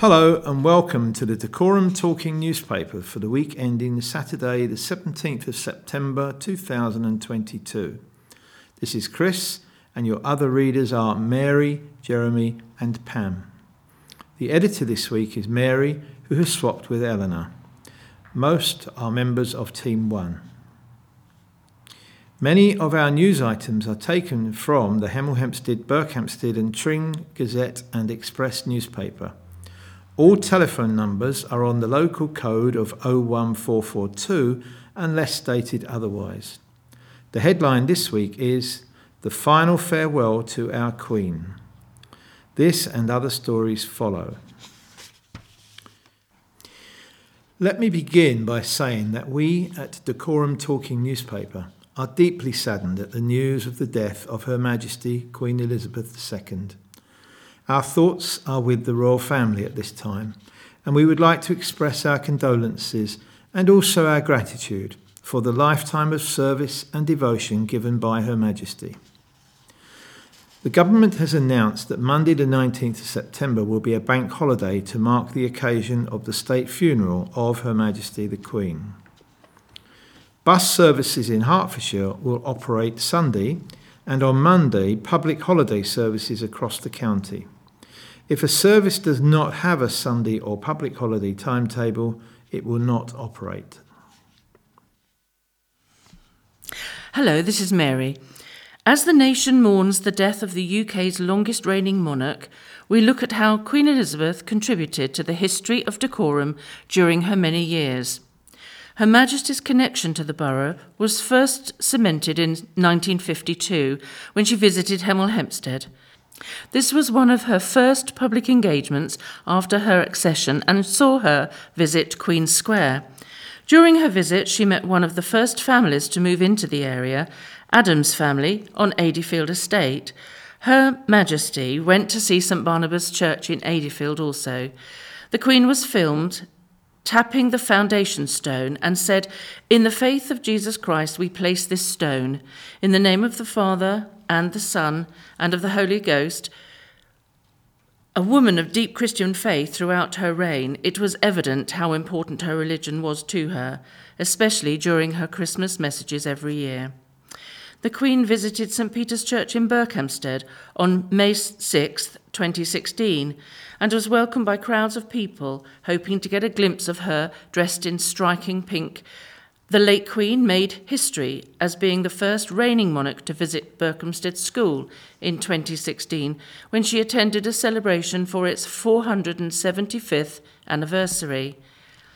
Hello and welcome to the Dacorum Talking newspaper for the week ending Saturday, the 17th of September 2022. This is Chris, and your other readers are Mary, Jeremy, and Pam. The editor this week is Mary, who has swapped with Eleanor. Most are members of Team 1. Many of our news items are taken from the Hemel Hempstead, Berkhamsted, and Tring Gazette and Express newspaper. All telephone numbers are on the local code of 01442 unless stated otherwise. The headline this week is The Final Farewell to Our Queen. This and other stories follow. Let me begin by saying that we at Dacorum Talking Newspaper are deeply saddened at the news of the death of Her Majesty Queen Elizabeth II. Our thoughts are with the royal family at this time, and we would like to express our condolences and also our gratitude for the lifetime of service and devotion given by Her Majesty. The government has announced that Monday, the 19th of September, will be a bank holiday to mark the occasion of the state funeral of Her Majesty the Queen. Bus services in Hertfordshire will operate Sunday, and on Monday, public holiday services across the county. If a service does not have a Sunday or public holiday timetable, it will not operate. Hello, this is Mary. As the nation mourns the death of the UK's longest reigning monarch, we look at how Queen Elizabeth contributed to the history of Dacorum during her many years. Her Majesty's connection to the borough was first cemented in 1952 when she visited Hemel Hempstead. This was one of her first public engagements after her accession and saw her visit Queen Square. During her visit, she met one of the first families to move into the area, Adams family on Adeyfield Estate. Her Majesty went to see St Barnabas Church in Adeyfield also. The Queen was filmed tapping the foundation stone and said, In the faith of Jesus Christ we place this stone. In the name of the Father, and the Son, and of the Holy Ghost, a woman of deep Christian faith throughout her reign, it was evident how important her religion was to her, especially during her Christmas messages every year. The Queen visited St Peter's Church in Berkhamsted on May 6, 2016, and was welcomed by crowds of people hoping to get a glimpse of her dressed in striking pink the late Queen made history as being the first reigning monarch to visit Berkhamsted School in 2016 when she attended a celebration for its 475th anniversary.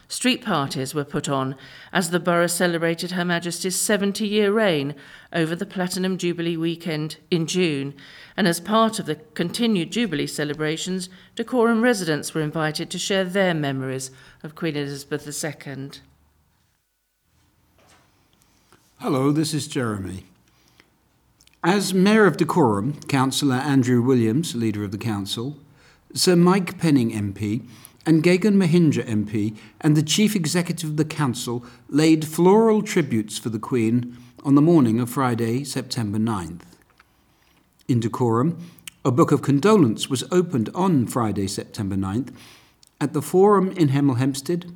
Street parties were put on as the borough celebrated Her Majesty's 70 year reign over the Platinum Jubilee weekend in June, and as part of the continued Jubilee celebrations, Dacorum residents were invited to share their memories of Queen Elizabeth II. Hello, this is Jeremy. As Mayor of Dacorum, Councillor Andrew Williams, leader of the council, Sir Mike Penning MP, and Gagan Mohindra MP, and the Chief Executive of the Council laid floral tributes for the Queen on the morning of Friday, September 9th. In Dacorum, a book of condolence was opened on Friday, September 9th, at the Forum in Hemel Hempstead,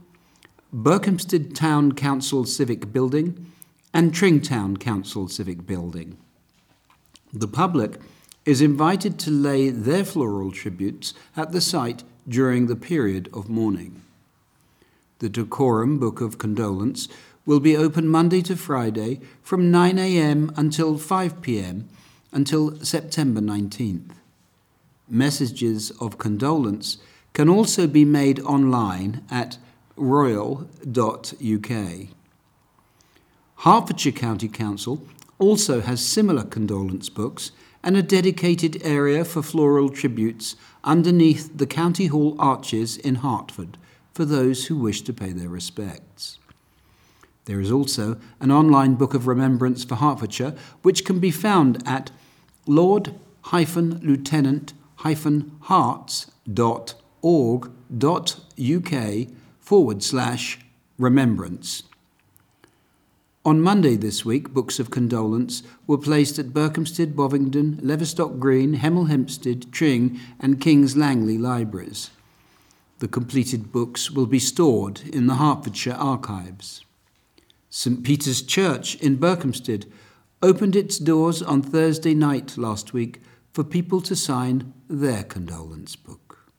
Berkhamsted Town Council Civic Building, and Tringtown Council Civic Building. The public is invited to lay their floral tributes at the site during the period of mourning. The Dacorum Book of Condolence will be open Monday to Friday from 9 a.m. until 5 p.m. until September 19th. Messages of condolence can also be made online at royal.uk. Hertfordshire County Council also has similar condolence books and a dedicated area for floral tributes underneath the County Hall arches in Hertford for those who wish to pay their respects. There is also an online book of remembrance for Hertfordshire which can be found at lord-lieutenant-hearts.org.uk forward slash remembrance. On Monday this week, books of condolence were placed at Berkhamsted, Bovingdon, Leverstock Green, Hemel Hempstead, Tring, and King's Langley libraries. The completed books will be stored in the Hertfordshire archives. St Peter's Church in Berkhamsted opened its doors on Thursday night last week for people to sign their condolence book.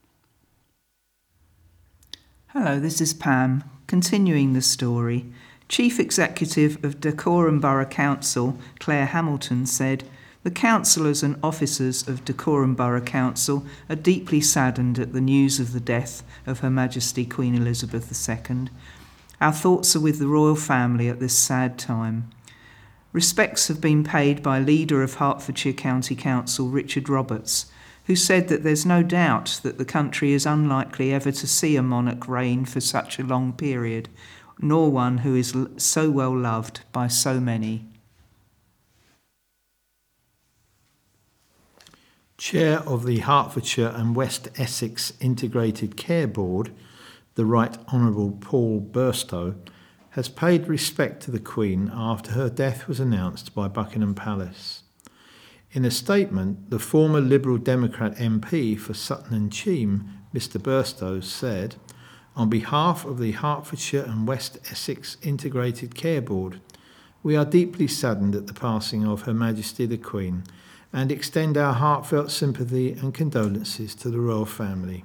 Hello, this is Pam, continuing the story. Chief Executive of Dacorum Borough Council, Claire Hamilton, said, The councillors and officers of Dacorum Borough Council are deeply saddened at the news of the death of Her Majesty Queen Elizabeth II. Our thoughts are with the royal family at this sad time. Respects have been paid by leader of Hertfordshire County Council, Richard Roberts, who said that there's no doubt that the country is unlikely ever to see a monarch reign for such a long period, nor one who is so well loved by so many. Chair of the Hertfordshire and West Essex Integrated Care Board, the Right Honourable Paul Burstow, has paid respect to the Queen after her death was announced by Buckingham Palace. In a statement, the former Liberal Democrat MP for Sutton and Cheam, Mr Burstow, said, On behalf of the Hertfordshire and West Essex Integrated Care Board, we are deeply saddened at the passing of Her Majesty the Queen and extend our heartfelt sympathy and condolences to the royal family.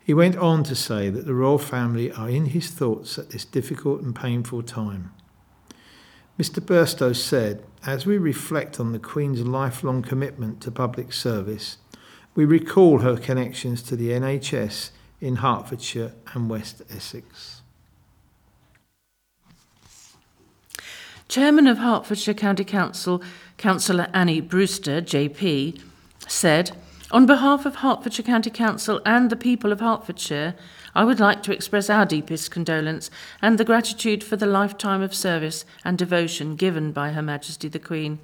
He went on to say that the royal family are in his thoughts at this difficult and painful time. Mr. Burstow said, As we reflect on the Queen's lifelong commitment to public service, we recall her connections to the NHS in Hertfordshire and West Essex. Chairman of Hertfordshire County Council, Councillor Annie Brewster, JP, said, On behalf of Hertfordshire County Council and the people of Hertfordshire, I would like to express our deepest condolence and the gratitude for the lifetime of service and devotion given by Her Majesty the Queen.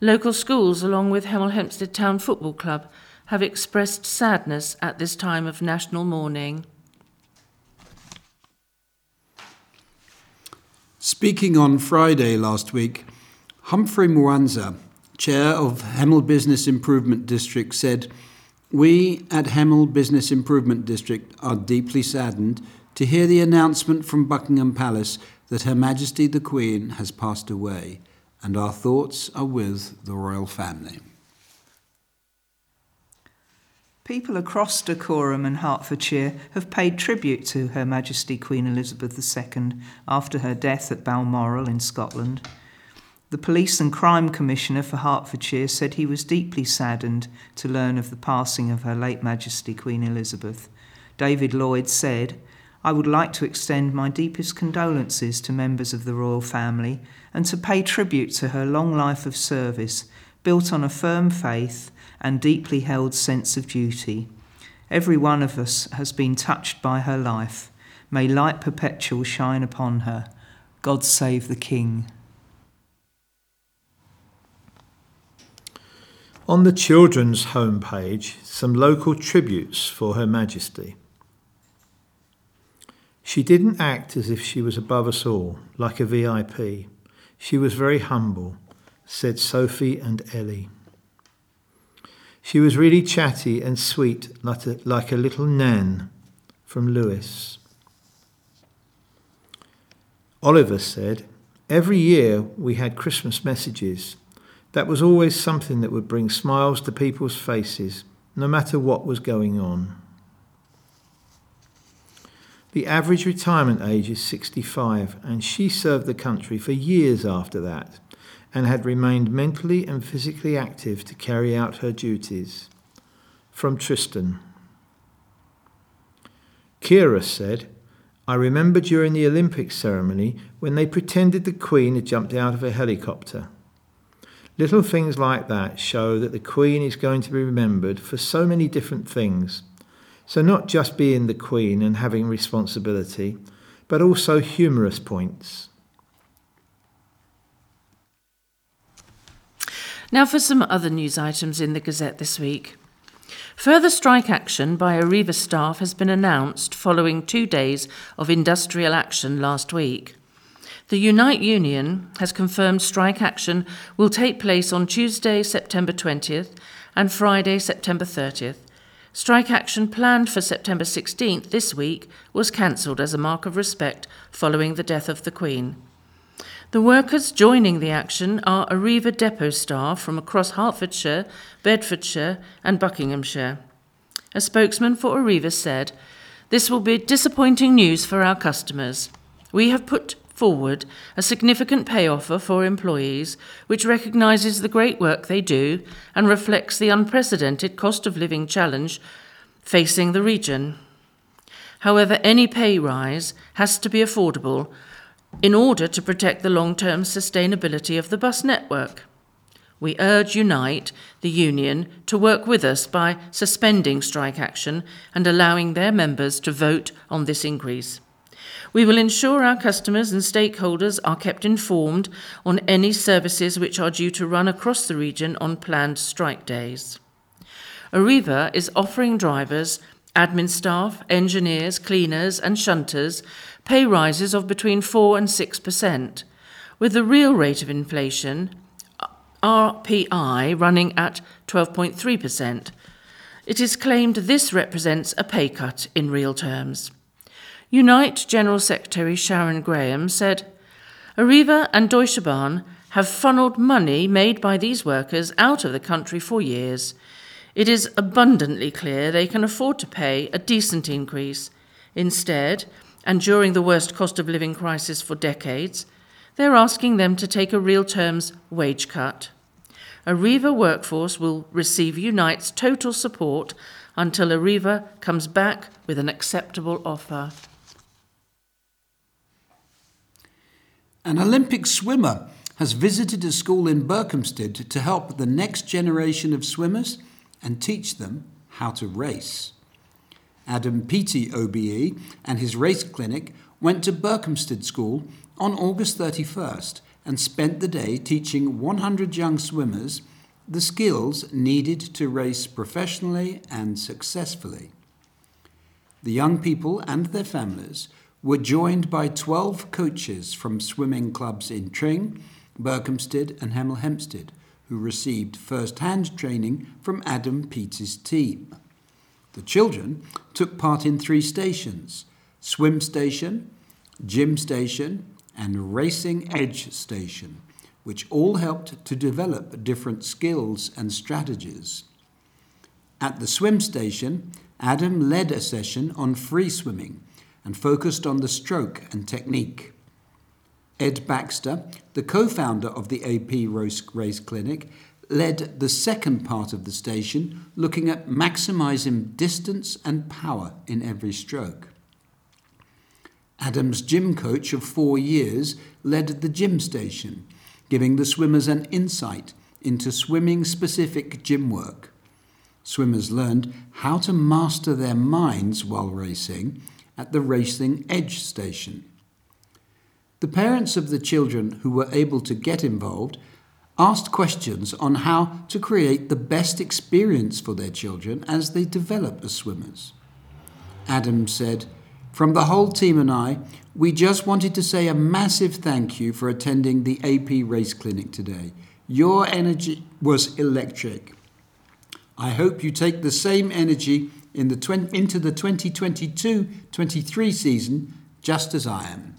Local schools, along with Hemel Hempstead Town Football Club, have expressed sadness at this time of national mourning. Speaking on Friday last week, Humphrey Mwanza, chair of Hemel Business Improvement District, said, We at Hemel Business Improvement District are deeply saddened to hear the announcement from Buckingham Palace that Her Majesty the Queen has passed away, and our thoughts are with the royal family. People across Dacorum and Hertfordshire have paid tribute to Her Majesty Queen Elizabeth II after her death at Balmoral in Scotland. The Police and Crime Commissioner for Hertfordshire said he was deeply saddened to learn of the passing of Her late Majesty Queen Elizabeth. David Lloyd said, I would like to extend my deepest condolences to members of the royal family and to pay tribute to her long life of service, built on a firm faith and deeply held sense of duty. Every one of us has been touched by her life. May light perpetual shine upon her. God save the King. On the children's homepage, some local tributes for Her Majesty. She didn't act as if she was above us all, like a VIP. She was very humble, said Sophie and Ellie. She was really chatty and sweet, like a, like a little Nan from Lewis. Oliver said, Every year we had Christmas messages. That was always something that would bring smiles to people's faces, no matter what was going on. The average retirement age is 65, and she served the country for years after that and had remained mentally and physically active to carry out her duties. From Tristan. Kira said, I remember during the Olympic ceremony when they pretended the Queen had jumped out of a helicopter. Little things like that show that the Queen is going to be remembered for so many different things. So, not just being the Queen and having responsibility, but also humorous points. Now for some other news items in the Gazette this week. Further strike action by Arriva staff has been announced following two days of industrial action last week. The Unite Union has confirmed strike action will take place on Tuesday, September 20th and Friday, September 30th. Strike action planned for September 16th this week was cancelled as a mark of respect following the death of the Queen. The workers joining the action are Arriva depot staff from across Hertfordshire, Bedfordshire, and Buckinghamshire. A spokesman for Arriva said, This will be disappointing news for our customers. We have put forward a significant pay offer for employees which recognises the great work they do and reflects the unprecedented cost of living challenge facing the region. However, any pay rise has to be affordable in order to protect the long term sustainability of the bus network. We urge Unite, the union, to work with us by suspending strike action and allowing their members to vote on this increase. We will ensure our customers and stakeholders are kept informed on any services which are due to run across the region on planned strike days. Arriva is offering drivers, admin staff, engineers, cleaners, and shunters pay rises of between 4 and 6%, with the real rate of inflation, RPI, running at 12.3%. It is claimed this represents a pay cut in real terms. Unite General Secretary Sharon Graham said, Arriva and Deutsche Bahn have funneled money made by these workers out of the country for years. It is abundantly clear they can afford to pay a decent increase. Instead, and during the worst cost of living crisis for decades, they're asking them to take a real terms wage cut. Arriva workforce will receive Unite's total support until Arriva comes back with an acceptable offer. An Olympic swimmer has visited a school in Berkhamsted to help the next generation of swimmers and teach them how to race. Adam Peaty OBE and his race clinic went to Berkhamsted School on August 31st and spent the day teaching 100 young swimmers the skills needed to race professionally and successfully. The young people and their families were joined by 12 coaches from swimming clubs in Tring, Berkhamsted, and Hemel Hempstead, who received first hand training from Adam Peaty's team. The children took part in three stations swim station, gym station, and racing edge station, which all helped to develop different skills and strategies. At the swim station, Adam led a session on free swimming and focused on the stroke and technique. Ed Baxter, the co founder of the AP Race Clinic, led the second part of the station, looking at maximising distance and power in every stroke. Adam's gym coach of four years led the gym station, giving the swimmers an insight into swimming specific gym work. Swimmers learned how to master their minds while racing at the Racing Edge station. The parents of the children who were able to get involved asked questions on how to create the best experience for their children as they develop as swimmers. Adam said, From the whole team and I, we just wanted to say a massive thank you for attending the AP Race Clinic today. Your energy was electric. I hope you take the same energy in the tw- into the 2022 23 season just as I am.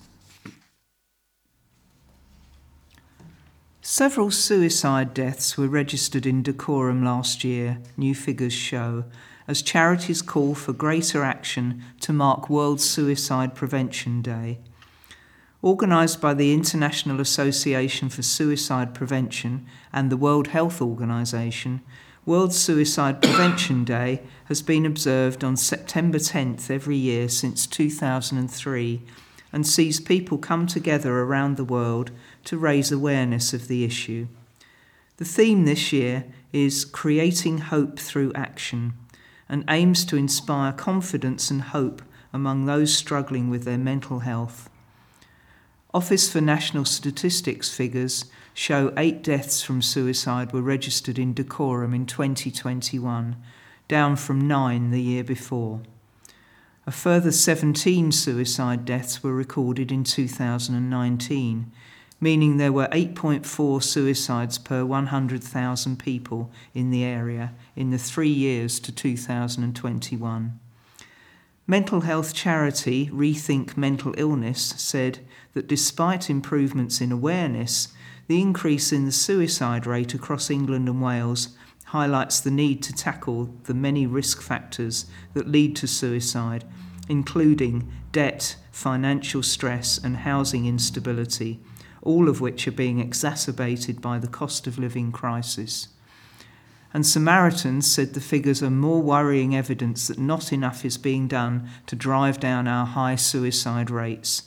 Several suicide deaths were registered in Dacorum last year, new figures show, as charities call for greater action to mark World Suicide Prevention Day. Organised by the International Association for Suicide Prevention and the World Health Organization, World Suicide Prevention Day has been observed on September 10th every year since 2003 and sees people come together around the world to raise awareness of the issue. The theme this year is Creating Hope Through Action and aims to inspire confidence and hope among those struggling with their mental health. Office for National Statistics figures show eight deaths from suicide were registered in Dacorum in 2021, down from nine the year before. A further 17 suicide deaths were recorded in 2019, meaning there were 8.4 suicides per 100,000 people in the area in the three years to 2021. Mental health charity Rethink Mental Illness said that despite improvements in awareness, the increase in the suicide rate across England and Wales highlights the need to tackle the many risk factors that lead to suicide, including debt, financial stress, and housing instability all of which are being exacerbated by the cost of living crisis. And Samaritans said the figures are more worrying evidence that not enough is being done to drive down our high suicide rates.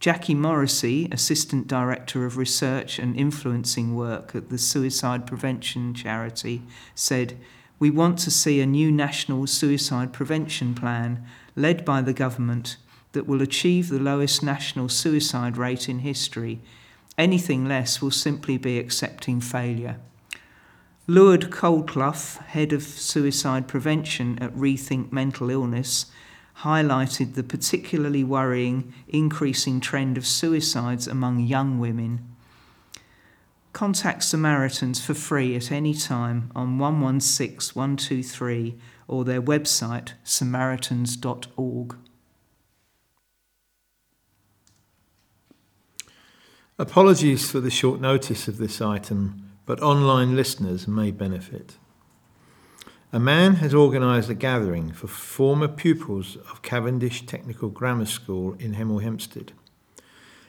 Jackie Morrissey, Assistant Director of Research and Influencing Work at the Suicide Prevention Charity, said, We want to see a new national suicide prevention plan led by the government that will achieve the lowest national suicide rate in history. Anything less will simply be accepting failure. Lord Coldclough, head of suicide prevention at Rethink Mental Illness, highlighted the particularly worrying increasing trend of suicides among young women. Contact Samaritans for free at any time on 116 123 or their website samaritans.org. Apologies for the short notice of this item, but online listeners may benefit. A man has organised a gathering for former pupils of Cavendish Technical Grammar School in Hemel Hempstead.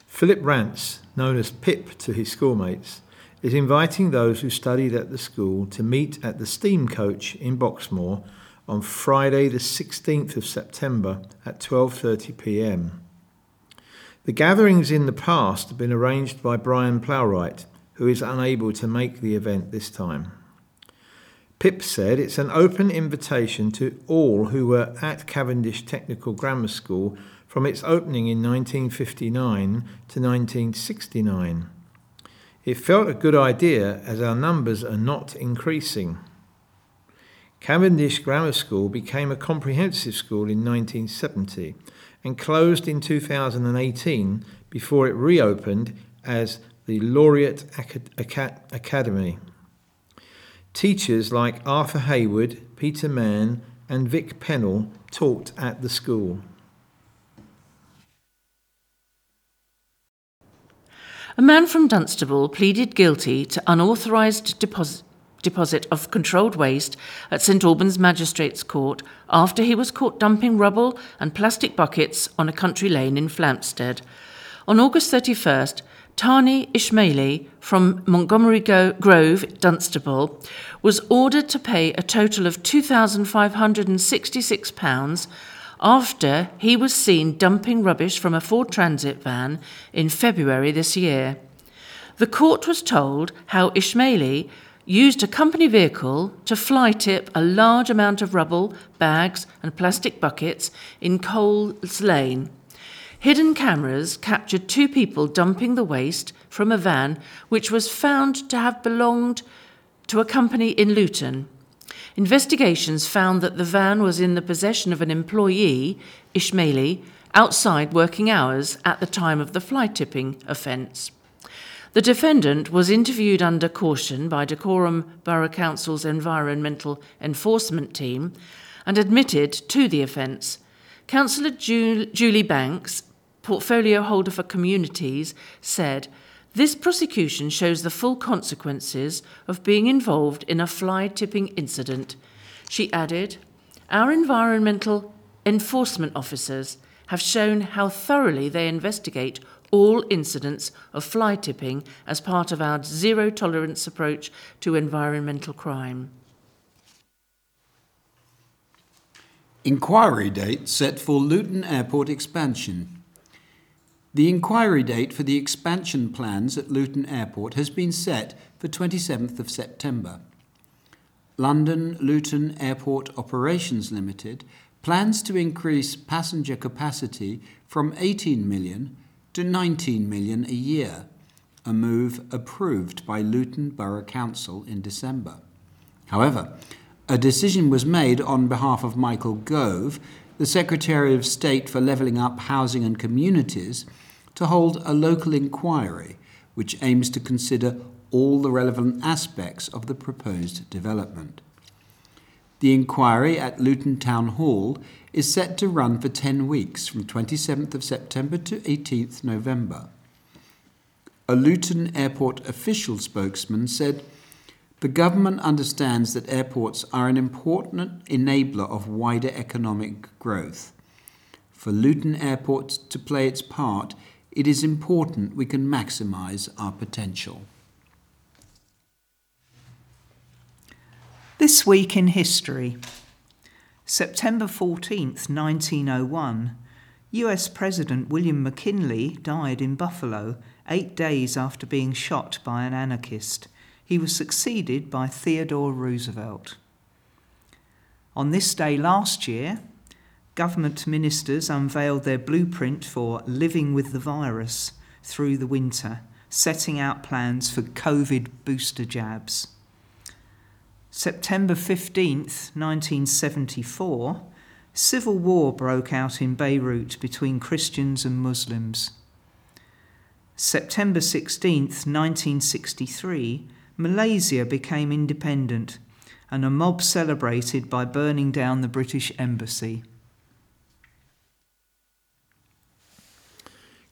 Philip Rance, known as Pip to his schoolmates, is inviting those who studied at the school to meet at the Steam Coach in Boxmoor on Friday the 16th of September at 12:30 p.m. The gatherings in the past have been arranged by Brian Plowright, who is unable to make the event this time. Pip said it's an open invitation to all who were at Cavendish Technical Grammar School from its opening in 1959 to 1969. It felt a good idea as our numbers are not increasing. Cavendish Grammar School became a comprehensive school in 1970 and closed in 2018 before it reopened as the Laureate Academy. Teachers like Arthur Hayward, Peter Mann, and Vic Pennell taught at the school. A man from Dunstable pleaded guilty to unauthorised deposit deposit of controlled waste at St Albans Magistrates Court after he was caught dumping rubble and plastic buckets on a country lane in Flamstead. On August 31st, Tani Ishmaili from Montgomery Grove, Dunstable, was ordered to pay a total of £2,566 after he was seen dumping rubbish from a Ford Transit van in February this year. The court was told how Ishmaili used a company vehicle to fly tip a large amount of rubble, bags, and plastic buckets in Coles Lane. Hidden cameras captured two people dumping the waste from a van which was found to have belonged to a company in Luton. Investigations found that the van was in the possession of an employee, Ishmaili, outside working hours at the time of the fly tipping offence. The defendant was interviewed under caution by Dacorum Borough Council's Environmental Enforcement Team and admitted to the offence. Councillor Julie Banks, portfolio holder for communities, said, This prosecution shows the full consequences of being involved in a fly tipping incident. She added, Our environmental enforcement officers have shown how thoroughly they investigate all incidents of fly tipping as part of our zero tolerance approach to environmental crime. Inquiry date set for Luton Airport expansion. The inquiry date for the expansion plans at Luton Airport has been set for 27th of September. London Luton Airport Operations Limited plans to increase passenger capacity from 18 million to 19 million a year, a move approved by Luton Borough Council in December. However, a decision was made on behalf of Michael Gove, the Secretary of State for Levelling Up Housing and Communities, to hold a local inquiry which aims to consider all the relevant aspects of the proposed development. The inquiry at Luton Town Hall is set to run for 10 weeks from 27th of September to 18th November. A Luton Airport official spokesman said, the government understands that airports are an important enabler of wider economic growth. For Luton Airport to play its part, it is important we can maximise our potential. This week in history. September 14th, 1901, US President William McKinley died in Buffalo eight days after being shot by an anarchist. He was succeeded by Theodore Roosevelt. On this day last year, government ministers unveiled their blueprint for living with the virus through the winter, setting out plans for COVID booster jabs. September 15th, 1974, civil war broke out in Beirut between Christians and Muslims. September 16th, 1963, Malaysia became independent and a mob celebrated by burning down the British Embassy.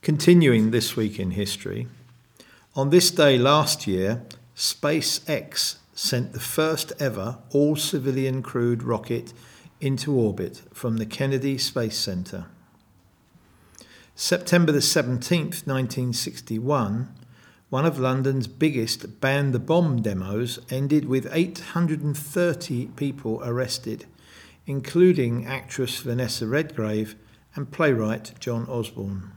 Continuing this week in history, on this day last year, SpaceX sent the first ever all civilian crewed rocket into orbit from the Kennedy Space Center. September the 17th, 1961, one of London's biggest ban the bomb demos ended with 830 people arrested, including actress Vanessa Redgrave and playwright John Osborne.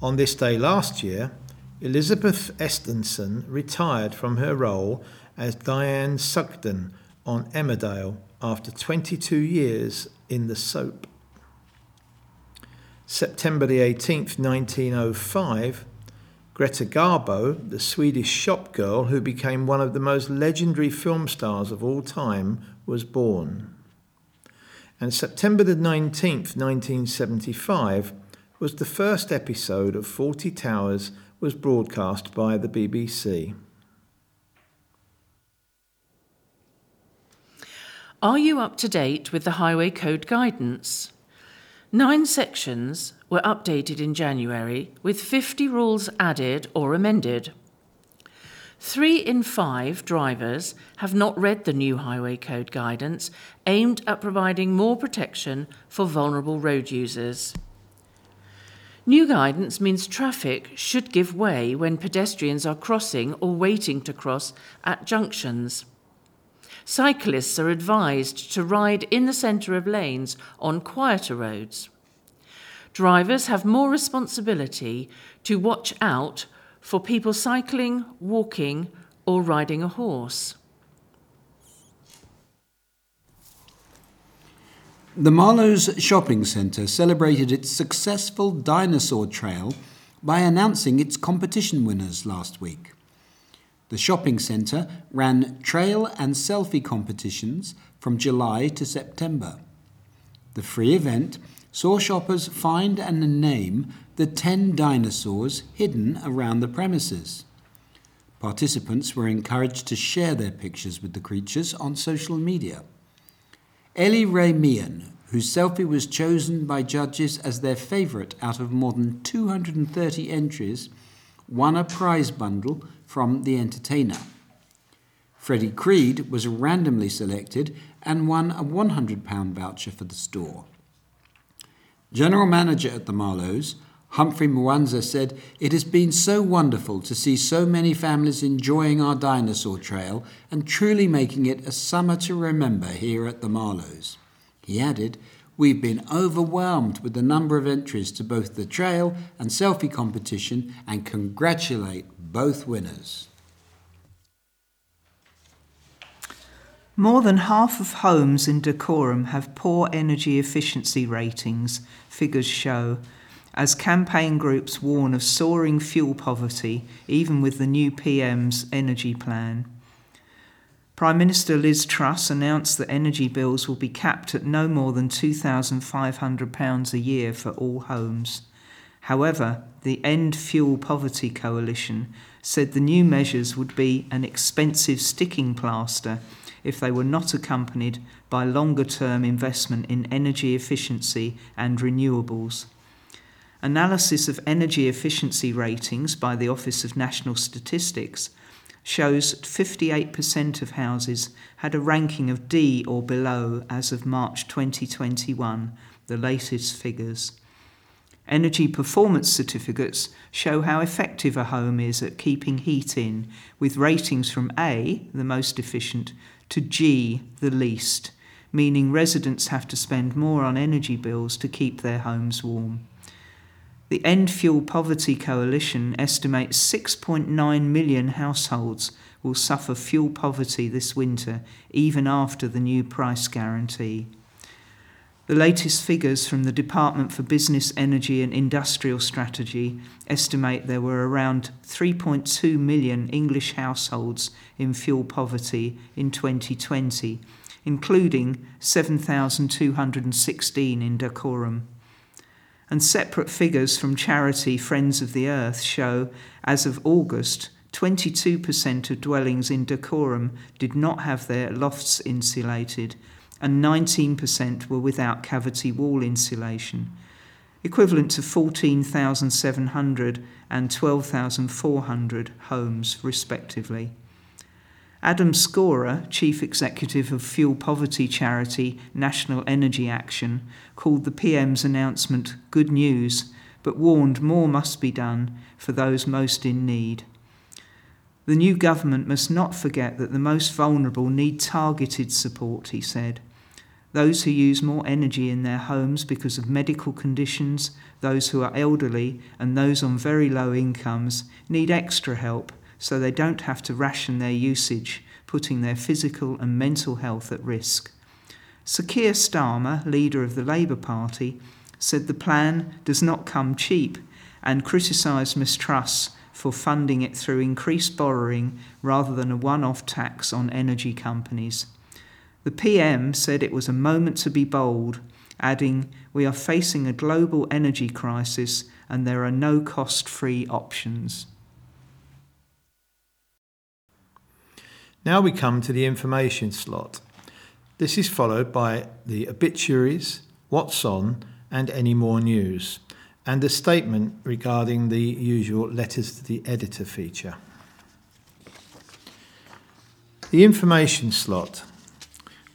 On this day last year, Elizabeth Estensen retired from her role as Diane Sugden on Emmerdale after 22 years in the soap. September the 18th, 1905, Greta Garbo, the Swedish shop girl who became one of the most legendary film stars of all time, was born. And September the 19th, 1975, was the first episode of Fawlty Towers was broadcast by the BBC. Are you up to date with the Highway Code guidance? Nine sections were updated in January, with 50 rules added or amended. Three in five drivers have not read the new Highway Code guidance aimed at providing more protection for vulnerable road users. New guidance means traffic should give way when pedestrians are crossing or waiting to cross at junctions. Cyclists are advised to ride in the centre of lanes on quieter roads. Drivers have more responsibility to watch out for people cycling, walking, or riding a horse. The Marlows Shopping Centre celebrated its successful dinosaur trail by announcing its competition winners last week. The shopping centre ran trail and selfie competitions from July to September. The free event saw shoppers find and name the 10 dinosaurs hidden around the premises. Participants were encouraged to share their pictures with the creatures on social media. Ellie Ray Meehan, whose selfie was chosen by judges as their favourite out of more than 230 entries, won a prize bundle from The Entertainer. Freddie Creed was randomly selected and won a £100 voucher for the store. General Manager at the Marlows, Humphrey Mwanza said, It has been so wonderful to see so many families enjoying our dinosaur trail and truly making it a summer to remember here at the Marlows. He added, We've been overwhelmed with the number of entries to both the trail and selfie competition and congratulate both winners. More than half of homes in Dacorum have poor energy efficiency ratings, figures show, as campaign groups warn of soaring fuel poverty, even with the new PM's energy plan. Prime Minister Liz Truss announced that energy bills will be capped at no more than £2,500 a year for all homes, However, the End Fuel Poverty Coalition said the new measures would be an expensive sticking plaster if they were not accompanied by longer term investment in energy efficiency and renewables. Analysis of energy efficiency ratings by the Office of National Statistics shows 58% of houses had a ranking of D or below as of March 2021, the latest figures. Energy performance certificates show how effective a home is at keeping heat in, with ratings from A, the most efficient, to G, the least, meaning residents have to spend more on energy bills to keep their homes warm. The End Fuel Poverty Coalition estimates 6.9 million households will suffer fuel poverty this winter, even after the new price guarantee. The latest figures from the Department for Business, Energy and Industrial Strategy estimate there were around 3.2 million English households in fuel poverty in 2020, including 7,216 in Dacorum. And separate figures from charity Friends of the Earth show, as of August, 22% of dwellings in Dacorum did not have their lofts insulated and 19% were without cavity wall insulation, equivalent to 14,700 and 12,400 homes, respectively. Adam Scorer, Chief Executive of fuel poverty charity National Energy Action, called the PM's announcement good news, but warned more must be done for those most in need. The new government must not forget that the most vulnerable need targeted support, he said those who use more energy in their homes because of medical conditions, those who are elderly, and those on very low incomes need extra help so they don't have to ration their usage, putting their physical and mental health at risk. Sir Keir Starmer, leader of the Labour Party, said the plan does not come cheap and criticised Miss Truss for funding it through increased borrowing rather than a one off tax on energy companies. The PM said it was a moment to be bold, adding, We are facing a global energy crisis and there are no cost free options. Now we come to the information slot. This is followed by the obituaries, what's on, and any more news, and a statement regarding the usual letters to the editor feature. The information slot.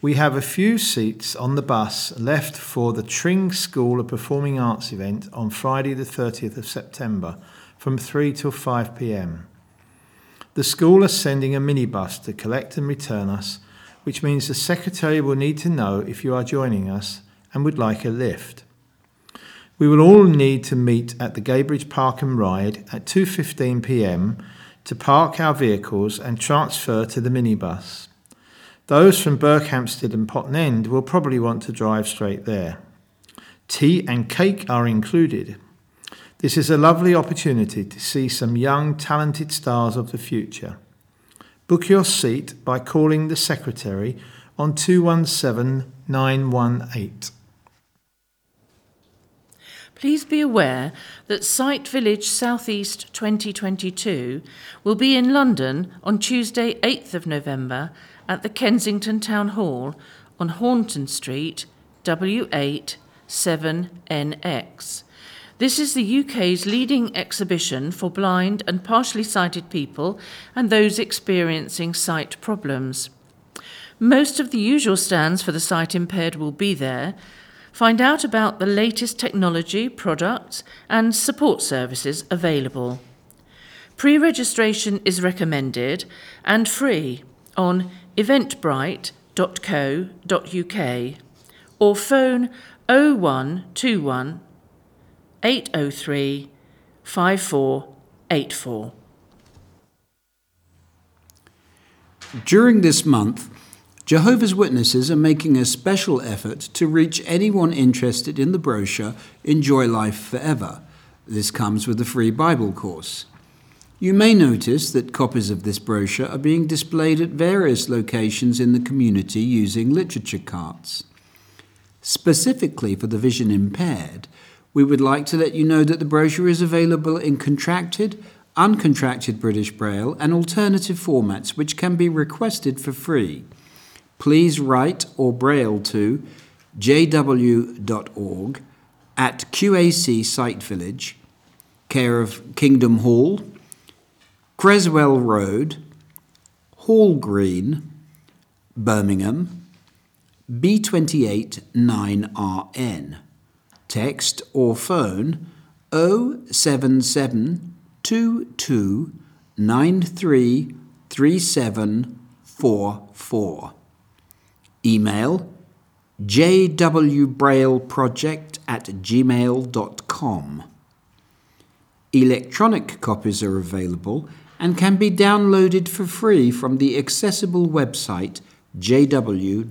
We have a few seats on the bus left for the Tring School of Performing Arts event on Friday, the 30th of September from 3 till 5 pm. The school is sending a minibus to collect and return us, which means the secretary will need to know if you are joining us and would like a lift. We will all need to meet at the Gaybridge Park and Ride at 2:15 p.m. to park our vehicles and transfer to the minibus. Those from Berkhamsted and Potten End will probably want to drive straight there. Tea and cake are included. This is a lovely opportunity to see some young, talented stars of the future. Book your seat by calling the secretary on 217 918. Please be aware that Sight Village Southeast 2022 will be in London on Tuesday, 8th of November at the Kensington Town Hall on Hornton Street, W8 7NX. This is the UK's leading exhibition for blind and partially sighted people and those experiencing sight problems. Most of the usual stands for the sight impaired will be there. Find out about the latest technology, products, and support services available. Pre registration is recommended and free on eventbrite.co.uk or phone 0121 803 5484. During this month, Jehovah's Witnesses are making a special effort to reach anyone interested in the brochure Enjoy Life Forever. This comes with a free Bible course. You may notice that copies of this brochure are being displayed at various locations in the community using literature carts. Specifically for the vision impaired, We would like to let you know that the brochure is available in contracted, uncontracted British Braille, and alternative formats which can be requested for free. Please write or braille to jw.org at QAC Site Village, care of Kingdom Hall, Creswell Road, Hall Green, Birmingham, B28 9RN. Text or phone 077 22933744. Email jwbrailleproject at gmail.com. Electronic copies are available and can be downloaded for free from the accessible website jw.org.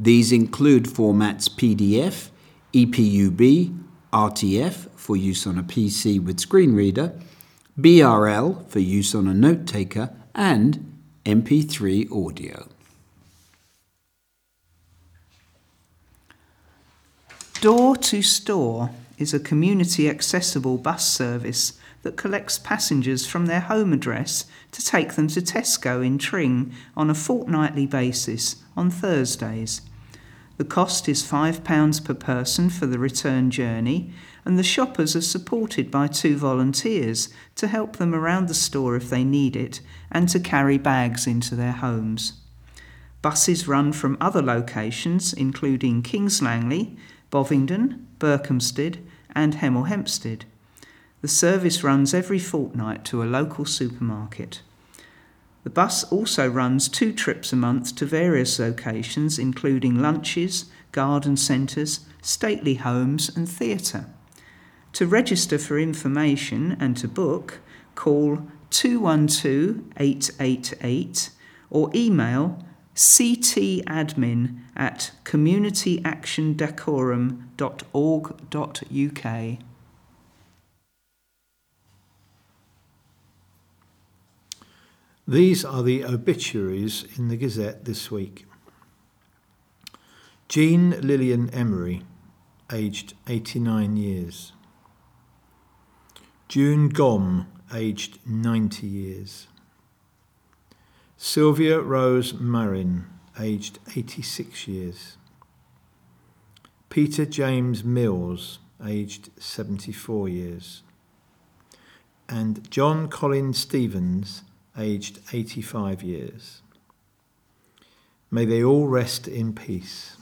These include formats PDF, EPUB, RTF for use on a PC with screen reader, BRL for use on a note taker, and MP3 audio. Door to Store is a community accessible bus service that collects passengers from their home address to take them to Tesco in Tring on a fortnightly basis on Thursdays. The cost is £5 per person for the return journey, and the shoppers are supported by two volunteers to help them around the store if they need it and to carry bags into their homes. Buses run from other locations, including Kings Langley, Bovingdon, Berkhamsted, and Hemel Hempstead. The service runs every fortnight to a local supermarket. The bus also runs two trips a month to various locations, including lunches, garden centres, stately homes, and theatre. To register for information and to book, call 212 888 or email ctadmin at communityactiondacorum.org.uk. These are the obituaries in the Gazette this week. Jean Lillian Emery, aged 89 years. June Gom, aged 90 years. Sylvia Rose Marin, aged 86 years. Peter James Mills, aged 74 years. And John Colin Stevens, aged 85 years. May they all rest in peace.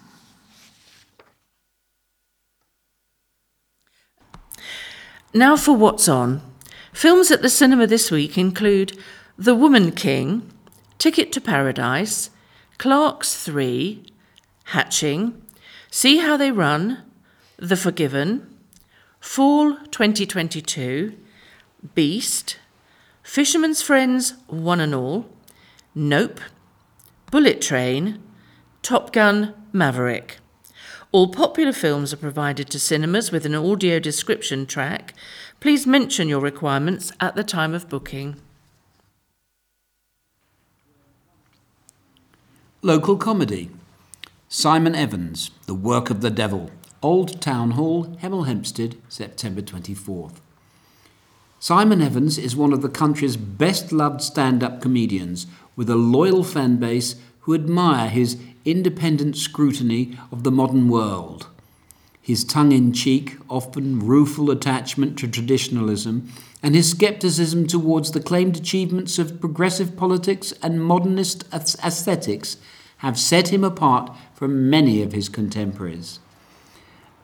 Now for what's on. Films at the cinema this week include The Woman King, Ticket to Paradise, Clerks 3, Hatching, See How They Run, The Forgiven, Fall 2022, Beast, Fisherman's Friends One and All, Nope, Bullet Train, Top Gun Maverick. All popular films are provided to cinemas with an audio description track. Please mention your requirements at the time of booking. Local comedy. Simon Evans, The Work of the Devil, Old Town Hall, Hemel Hempstead, September 24th. Simon Evans is one of the country's best loved stand up comedians with a loyal fan base who admire his independent scrutiny of the modern world. His tongue in cheek, often rueful attachment to traditionalism, and his skepticism towards the claimed achievements of progressive politics and modernist aesthetics have set him apart from many of his contemporaries.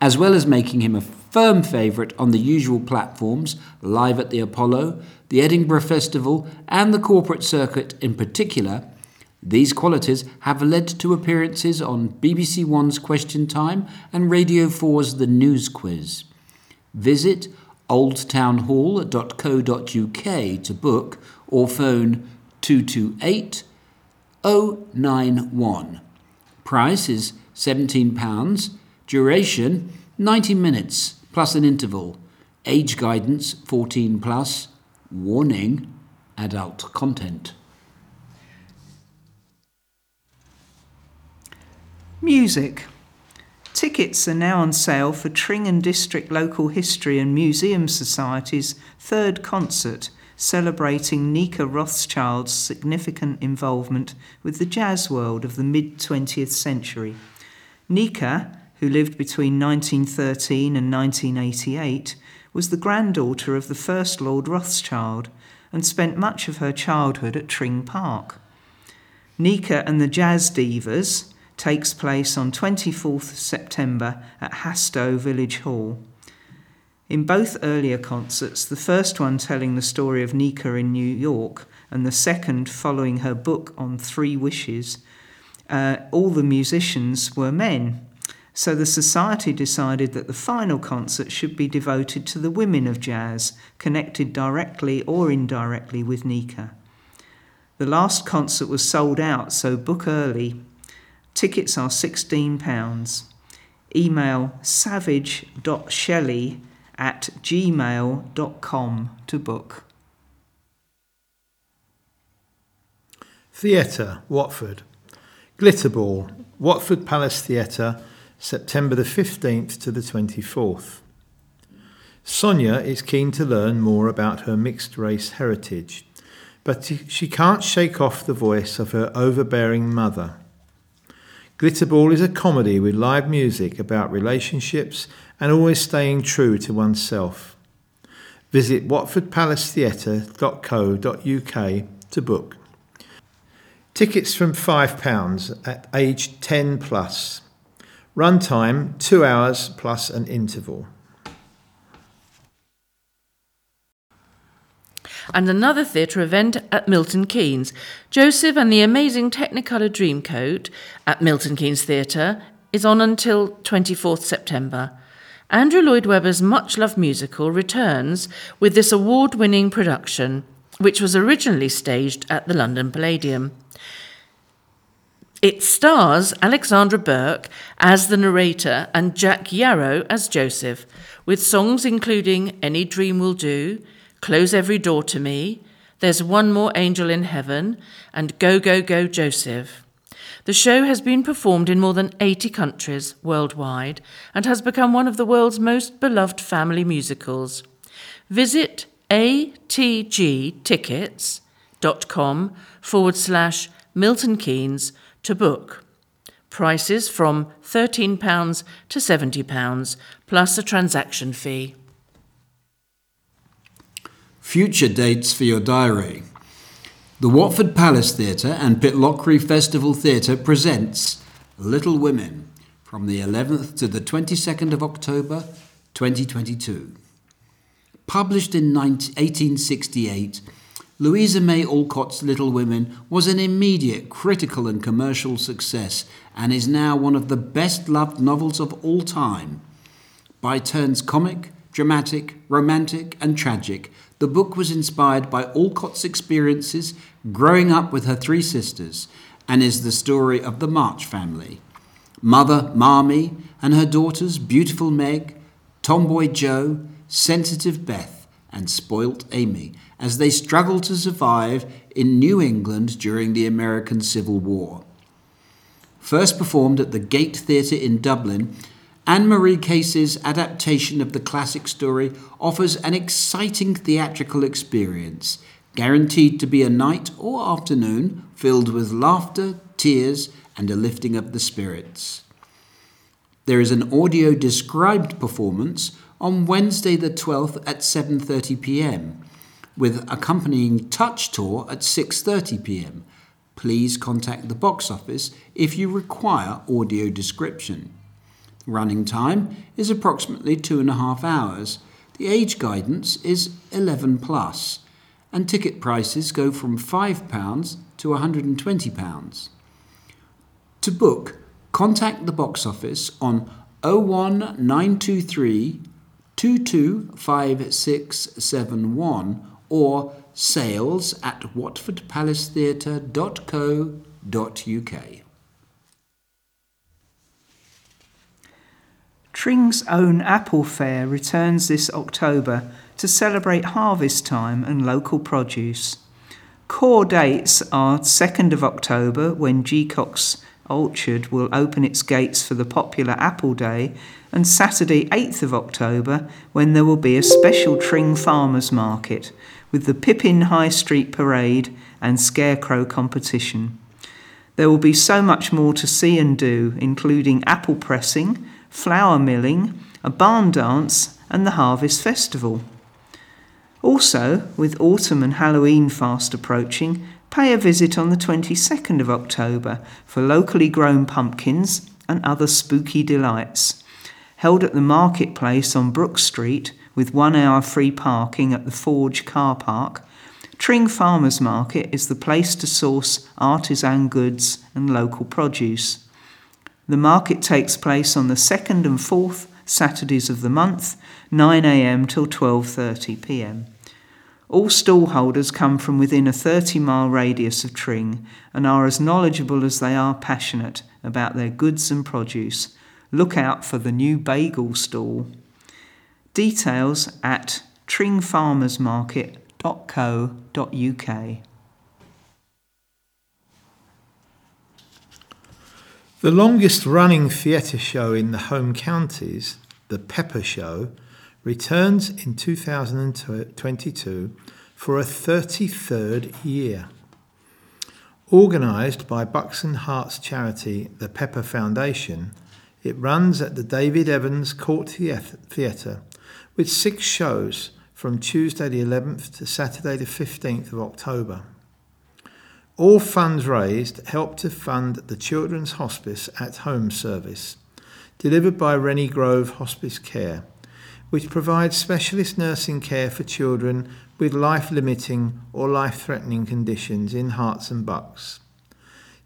As well as making him a firm favourite on the usual platforms, live at the Apollo, the Edinburgh Festival, and the corporate circuit in particular, these qualities have led to appearances on BBC One's Question Time and Radio 4's The News Quiz. Visit oldtownhall.co.uk to book or phone 228 091. Price is £17. Duration 90 minutes plus an interval. Age guidance 14 plus. Warning adult content. Music. Tickets are now on sale for Tring and District Local History and Museum Society's third concert, celebrating Nica Rothschild's significant involvement with the jazz world of the mid 20th century. Nica, who lived between 1913 and 1988, was the granddaughter of the first Lord Rothschild and spent much of her childhood at Tring Park. Nica and the Jazz Divas takes place on 24th September at Hastoe Village Hall. In both earlier concerts, the first one telling the story of Nica in New York and the second following her book on three wishes, uh, all the musicians were men. So the Society decided that the final concert should be devoted to the women of jazz, connected directly or indirectly with Nica. The last concert was sold out, so book early. Tickets are £16. Email savage.shelley at gmail.com to book. Theatre, Watford. Glitterball, Watford Palace Theatre, September the 15th to the 24th. Sonia is keen to learn more about her mixed race heritage, but she can't shake off the voice of her overbearing mother. Glitterball is a comedy with live music about relationships and always staying true to oneself. Visit watfordpalacetheatre.co.uk to book. Tickets from £5 at age 10 plus. Run time, two hours plus an interval. And another theatre event at Milton Keynes. Joseph and the Amazing Technicolor Dreamcoat at Milton Keynes Theatre is on until 24th September. Andrew Lloyd Webber's much loved musical returns with this award winning production, which was originally staged at the London Palladium. It stars Alexandra Burke as the narrator and Jac Yarrow as Joseph, with songs including Any Dream Will Do, Close Every Door to Me, There's One More Angel in Heaven, and Go, Go, Go, Joseph. The show has been performed in more than 80 countries worldwide and has become one of the world's most beloved family musicals. Visit atgtickets.com forward slash Milton Keynes to book. Prices from £13 to £70 plus a transaction fee. Future dates for your diary. The Watford Palace Theatre and Pitlochry Festival Theatre presents Little Women from the 11th to the 22nd of October 2022. Published in 1868, Louisa May Alcott's Little Women was an immediate critical and commercial success and is now one of the best loved novels of all time. By turns comic, dramatic, romantic, and tragic, the book was inspired by Alcott's experiences growing up with her three sisters and is the story of the March family. Mother Marmee and her daughters, beautiful Meg, tomboy Jo, sensitive Beth, and spoilt Amy as they struggled to survive in New England during the American Civil War. First performed at the Gate Theatre in Dublin, Anne Marie Casey's adaptation of the classic story offers an exciting theatrical experience, guaranteed to be a night or afternoon filled with laughter, tears, and a lifting of the spirits. There is an audio described performance on Wednesday the 12th at 7:30 p.m. with accompanying touch tour at 6:30 p.m. Please contact the box office if you require audio description. Running time is approximately two and a half hours. The age guidance is 11 plus, and ticket prices go from £5 to £120. To book, contact the box office on 01923 225671 or sales at watfordpalacetheatre.co.uk. Tring's own Apple Fair returns this October to celebrate harvest time and local produce. Core dates are 2nd of October when G. Cox Orchard will open its gates for the popular Apple Day, and Saturday, 8th of October, when there will be a special Tring Farmers Market with the Pippin High Street Parade and Scarecrow competition. There will be so much more to see and do, including apple pressing, flour milling, a barn dance, and the Harvest Festival. Also, with autumn and Halloween fast approaching, pay a visit on the 22nd of October for locally grown pumpkins and other spooky delights. Held at the marketplace on Brook Street with one hour free parking at the Forge car park, Tring Farmers Market is the place to source artisan goods and local produce. The market takes place on the second and fourth Saturdays of the month, 9am till 12.30pm. All stallholders come from within a 30 mile radius of Tring and are as knowledgeable as they are passionate about their goods and produce. Look out for the new bagel stall. Details at tringfarmersmarket.co.uk. The longest running theatre show in the home counties, The Pepper Show, returns in 2022 for a 33rd year. Organised by Bucks and Herts charity, the Pepper Foundation, it runs at the David Evans Court Theatre with six shows from Tuesday the 11th to Saturday the 15th of October. All funds raised help to fund the Children's Hospice at Home service, delivered by Rennie Grove Hospice Care, which provides specialist nursing care for children with life limiting or life threatening conditions in Herts and Bucks.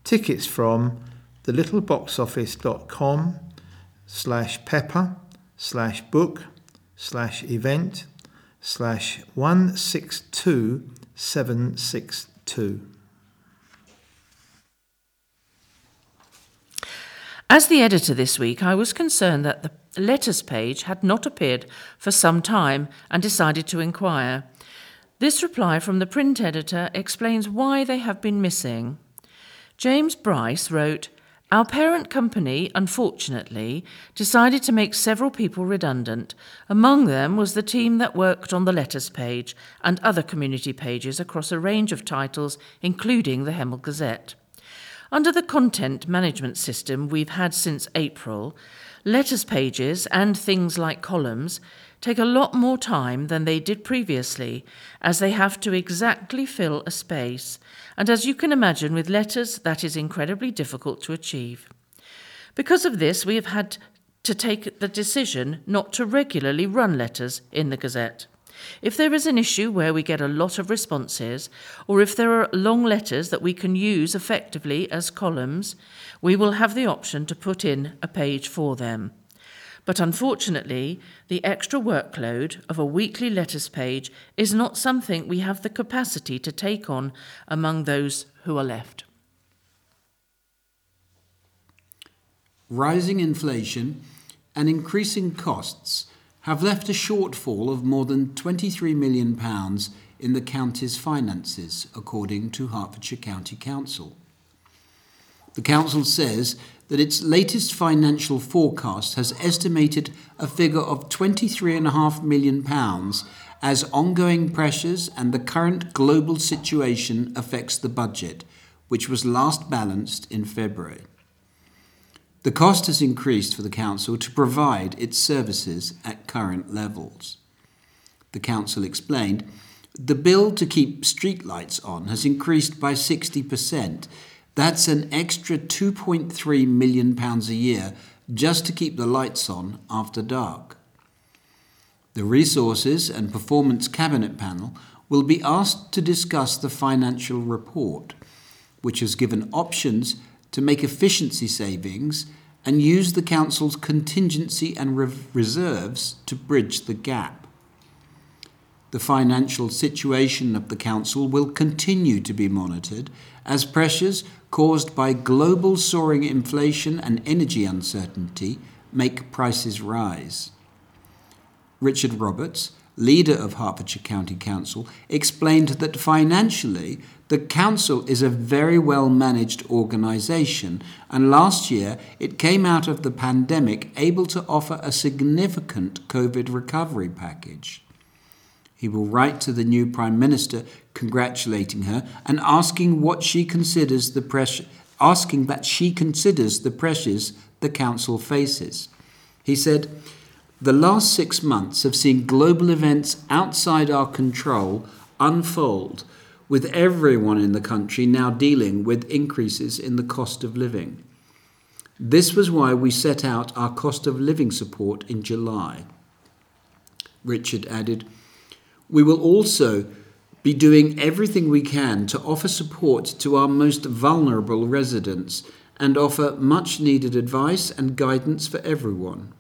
Tickets from thelittleboxoffice.com slash pepper slash book slash event slash 162762. As the editor this week, I was concerned that the letters page had not appeared for some time and decided to inquire. This reply from the print editor explains why they have been missing. James Bryce wrote, Our parent company, unfortunately, decided to make several people redundant. Among them was the team that worked on the letters page and other community pages across a range of titles, including the Hemel Gazette. Under the content management system we've had since April, letters pages and things like columns take a lot more time than they did previously, as they have to exactly fill a space. And as you can imagine, with letters, that is incredibly difficult to achieve. Because of this, we have had to take the decision not to regularly run letters in the Gazette. If there is an issue where we get a lot of responses, or if there are long letters that we can use effectively as columns, we will have the option to put in a page for them. But unfortunately, the extra workload of a weekly letters page is not something we have the capacity to take on among those who are left. Rising inflation and increasing costs have left a shortfall of more than £23 million in the county's finances, according to Hertfordshire County Council. The council says that its latest financial forecast has estimated a figure of £23.5 million as ongoing pressures and the current global situation affects the budget, which was last balanced in February. The cost has increased for the Council to provide its services at current levels. The Council explained the bill to keep streetlights on has increased by 60%. That's an extra £2.3 million a year just to keep the lights on after dark. The Resources and Performance Cabinet Panel will be asked to discuss the financial report, which has given options to make efficiency savings and use the Council's contingency and re- reserves to bridge the gap. The financial situation of the Council will continue to be monitored as pressures caused by global soaring inflation and energy uncertainty make prices rise. Richard Roberts, leader of Hertfordshire County Council, explained that financially the council is a very well managed organisation, and last year it came out of the pandemic able to offer a significant COVID recovery package. He will write to the new Prime Minister congratulating her and asking what she considers the pressure, asking that she considers the pressures the council faces. He said, The last six months have seen global events outside our control unfold with everyone in the country now dealing with increases in the cost of living. This was why we set out our cost of living support in July. Richard added, We will also be doing everything we can to offer support to our most vulnerable residents and offer much needed advice and guidance for everyone.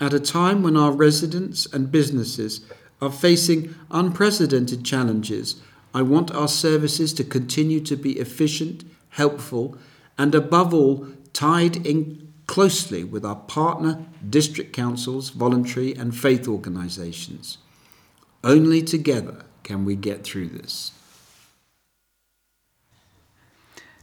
At a time when our residents and businesses are facing unprecedented challenges, I want our services to continue to be efficient, helpful, and above all, tied in closely with our partner district councils, voluntary, and faith organisations. Only together can we get through this.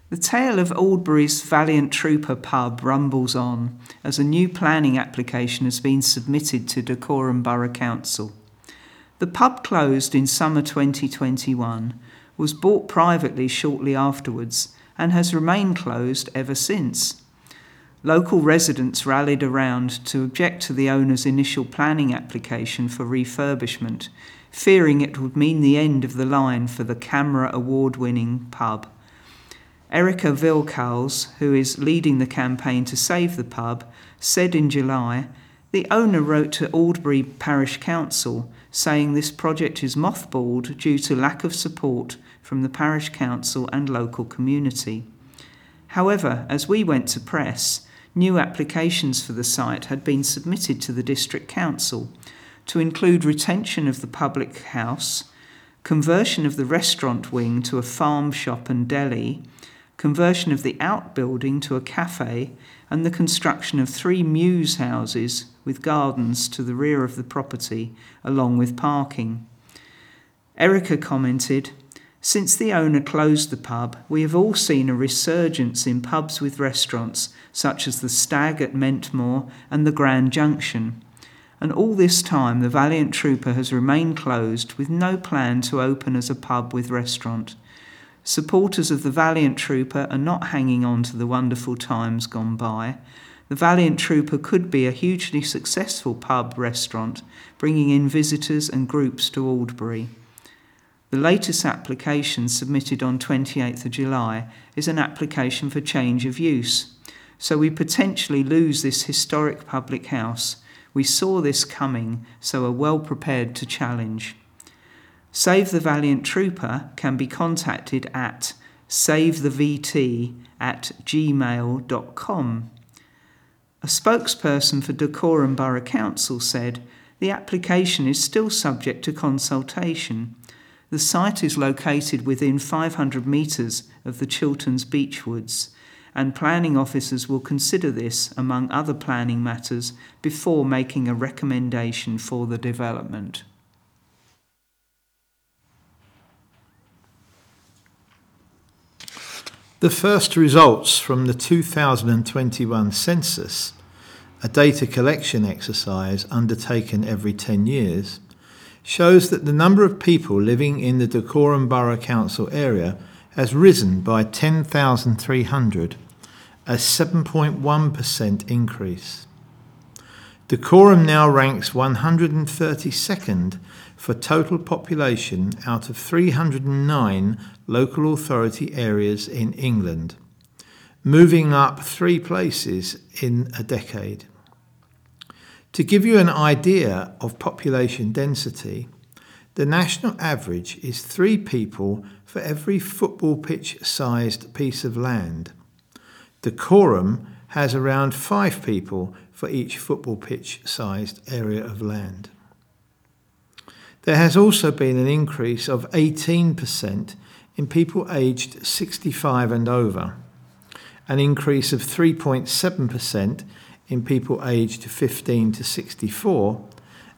The tale of Aldbury's Valiant Trooper pub rumbles on as a new planning application has been submitted to Dacorum Borough Council. The pub closed in summer 2021, was bought privately shortly afterwards, and has remained closed ever since. Local residents rallied around to object to the owner's initial planning application for refurbishment, fearing it would mean the end of the line for the CAMRA award winning pub. Erica Vilkals, who is leading the campaign to save the pub, said in July the owner wrote to Aldbury Parish Council saying this project is mothballed due to lack of support from the parish council and local community. However, as we went to press, new applications for the site had been submitted to the district council to include retention of the public house, conversion of the restaurant wing to a farm shop and deli, conversion of the outbuilding to a cafe, and the construction of three mews houses with gardens to the rear of the property, along with parking. Erica commented, Since the owner closed the pub, we have all seen a resurgence in pubs with restaurants, such as the Stag at Mentmore and the Grand Junction. And all this time, the Valiant Trooper has remained closed with no plan to open as a pub with restaurant. Supporters of the Valiant Trooper are not hanging on to the wonderful times gone by. The Valiant Trooper could be a hugely successful pub restaurant, bringing in visitors and groups to Aldbury. The latest application submitted on 28th of July is an application for change of use. So we potentially lose this historic public house. We saw this coming, so are well prepared to challenge. Save the Valiant Trooper can be contacted at savethevt at gmail.com. A spokesperson for Dacorum Borough Council said the application is still subject to consultation. The site is located within 500 metres of the Chilterns Beechwoods, and planning officers will consider this among other planning matters before making a recommendation for the development. The first results from the 2021 census, a data collection exercise undertaken every 10 years, shows that the number of people living in the Dacorum Borough Council area has risen by 10,300, a 7.1% increase. Dacorum now ranks 132nd for total population out of 309 local authority areas in England, moving up three places in a decade. To give you an idea of population density, the national average is three people for every football pitch sized piece of land. Dacorum has around five people for each football pitch sized area of land. There has also been an increase of 18% in people aged 65 and over, an increase of 3.7% in people aged 15 to 64,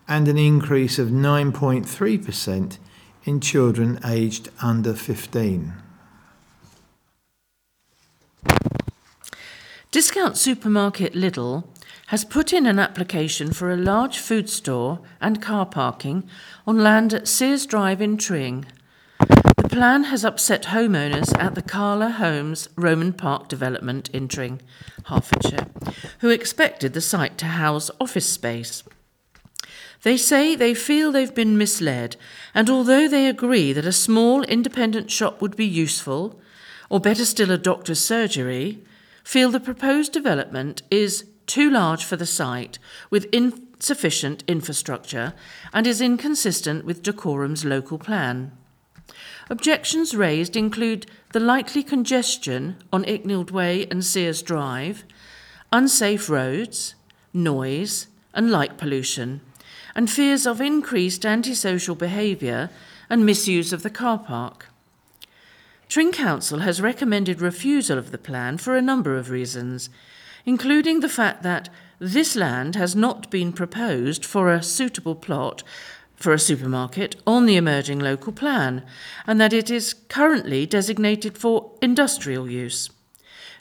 and an increase of 9.3% in children aged under 15. Discount supermarket Lidl has put in an application for a large food store and car parking on land at Sears Drive in Tring. The plan has upset homeowners at the Cala Homes Roman Park development in Tring, Hertfordshire, who expected the site to house office space. They say they feel they've been misled, and although they agree that a small independent shop would be useful, or better still, a doctor's surgery, feel the proposed development is too large for the site with insufficient infrastructure and is inconsistent with Dacorum's local plan. Objections raised include the likely congestion on Icknield Way and Sears Drive, unsafe roads, noise, and light pollution, and fears of increased antisocial behaviour and misuse of the car park. Tring Council has recommended refusal of the plan for a number of reasons, including the fact that this land has not been proposed for a suitable plot for a supermarket on the emerging local plan, and that it is currently designated for industrial use.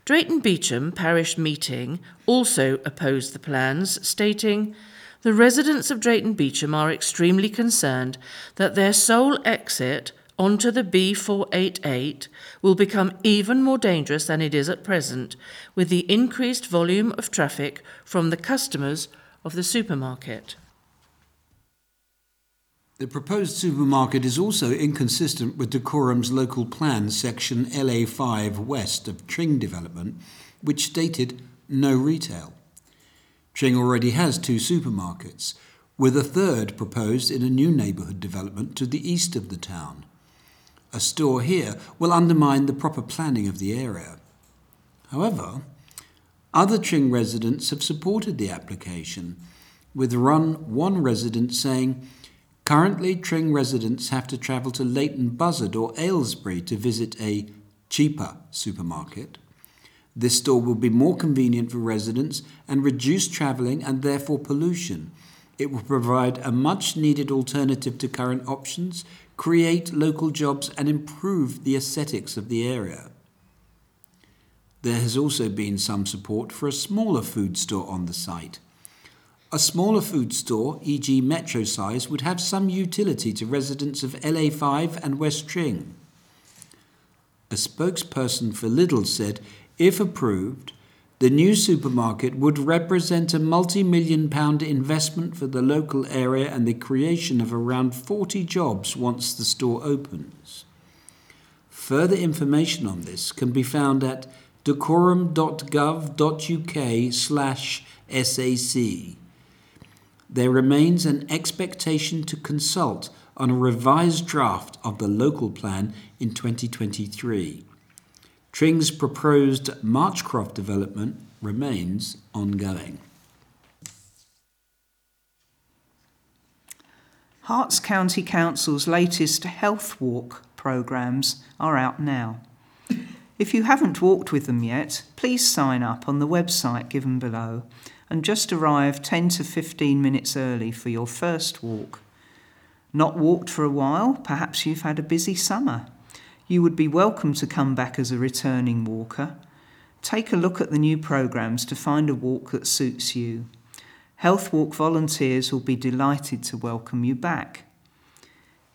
Drayton Beauchamp Parish Meeting also opposed the plans, stating, The residents of Drayton Beauchamp are extremely concerned that their sole exit onto the B488 will become even more dangerous than it is at present, with the increased volume of traffic from the customers of the supermarket. The proposed supermarket is also inconsistent with Dacorum's local plan section LA5 west of Tring development, which stated no retail. Tring already has two supermarkets, with a third proposed in a new neighbourhood development to the east of the town a store here will undermine the proper planning of the area. However, other Tring residents have supported the application, with run one resident saying, Currently, Tring residents have to travel to Leighton Buzzard or Aylesbury to visit a cheaper supermarket. This store will be more convenient for residents and reduce travelling and therefore pollution. It will provide a much needed alternative to current options, create local jobs, and improve the aesthetics of the area. There has also been some support for a smaller food store on the site. A smaller food store, e.g., metro size, would have some utility to residents of LA5 and West Tring. A spokesperson for Lidl said if approved, the new supermarket would represent a multi million pound investment for the local area and the creation of around 40 jobs once the store opens. Further information on this can be found at dacorum.gov.uk slash SAC. There remains an expectation to consult on a revised draft of the local plan in 2023. Tring's proposed Marshcroft development remains ongoing. Herts County Council's latest Health Walk programmes are out now. If you haven't walked with them yet, please sign up on the website given below and just arrive 10 to 15 minutes early for your first walk. Not walked for a while, perhaps you've had a busy summer. You would be welcome to come back as a returning walker. Take a look at the new programmes to find a walk that suits you. Health Walk volunteers will be delighted to welcome you back.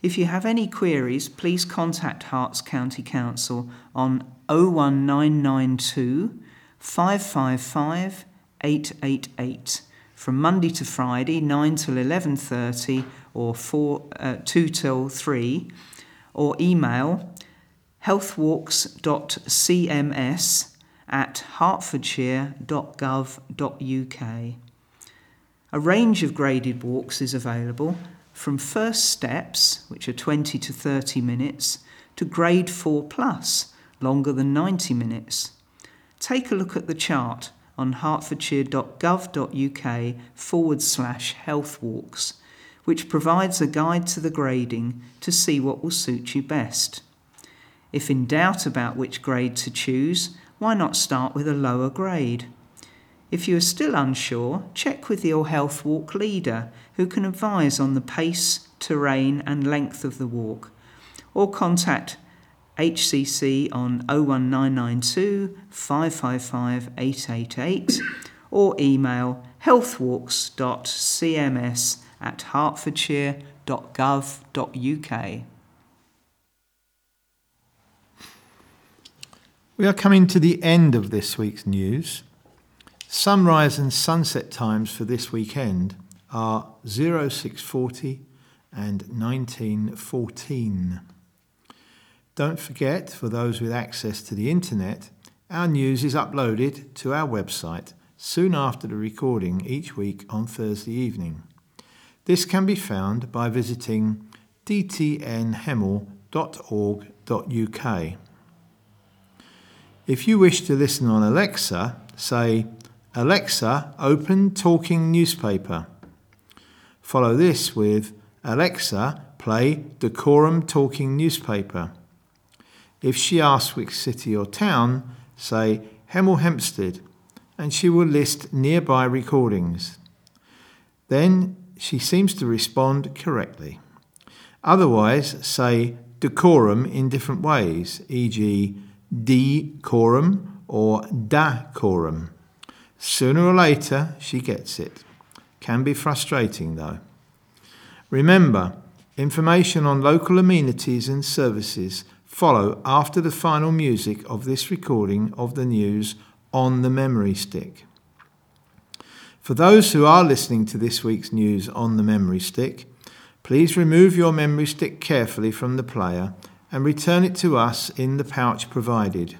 If you have any queries, please contact Herts County Council on 01992 555 888 from Monday to Friday 9 till 11:30 or 4 uh, 2 till 3 or email healthwalks.cms at hertfordshire.gov.uk. A range of graded walks is available from first steps, which are 20 to 30 minutes, to grade 4 plus, longer than 90 minutes. Take a look at the chart on hertfordshire.gov.uk forward slash health walks, which provides a guide to the grading to see what will suit you best. If in doubt about which grade to choose, why not start with a lower grade? If you are still unsure, check with your Health Walk leader who can advise on the pace, terrain, and length of the walk, or contact HCC on 01992 555 888 or email healthwalks.cms at hertfordshire.gov.uk. We are coming to the end of this week's news. Sunrise and sunset times for this weekend are 0640 and 1914. Don't forget, for those with access to the internet, our news is uploaded to our website soon after the recording each week on Thursday evening. This can be found by visiting dtnhemel.org.uk. If you wish to listen on Alexa, say, Alexa, open talking newspaper. Follow this with, Alexa, play Dacorum talking newspaper. If she asks which city or town, say Hemel Hempstead, and she will list nearby recordings. Then she seems to respond correctly. Otherwise, say decorum in different ways, e.g., decorum or dacorum. Sooner or later, she gets it. Can be frustrating though. Remember, information on local amenities and services follow after the final music of this recording of the news on the memory stick. For those who are listening to this week's news on the memory stick, please remove your memory stick carefully from the player and return it to us in the pouch provided.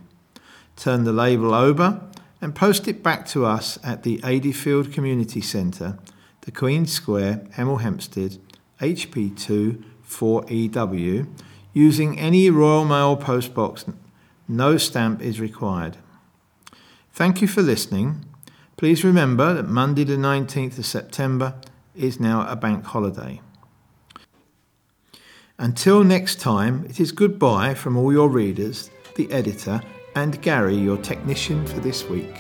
Turn the label over and post it back to us at the Adeyfield Community Centre, the Queen Square, Hemel Hempstead, HP2 4EW using any Royal Mail postbox. No stamp is required. Thank you for listening. Please remember that Monday, the 19th of September, is now a bank holiday. Until next time, it is goodbye from all your readers, the editor, and Gary, your technician for this week.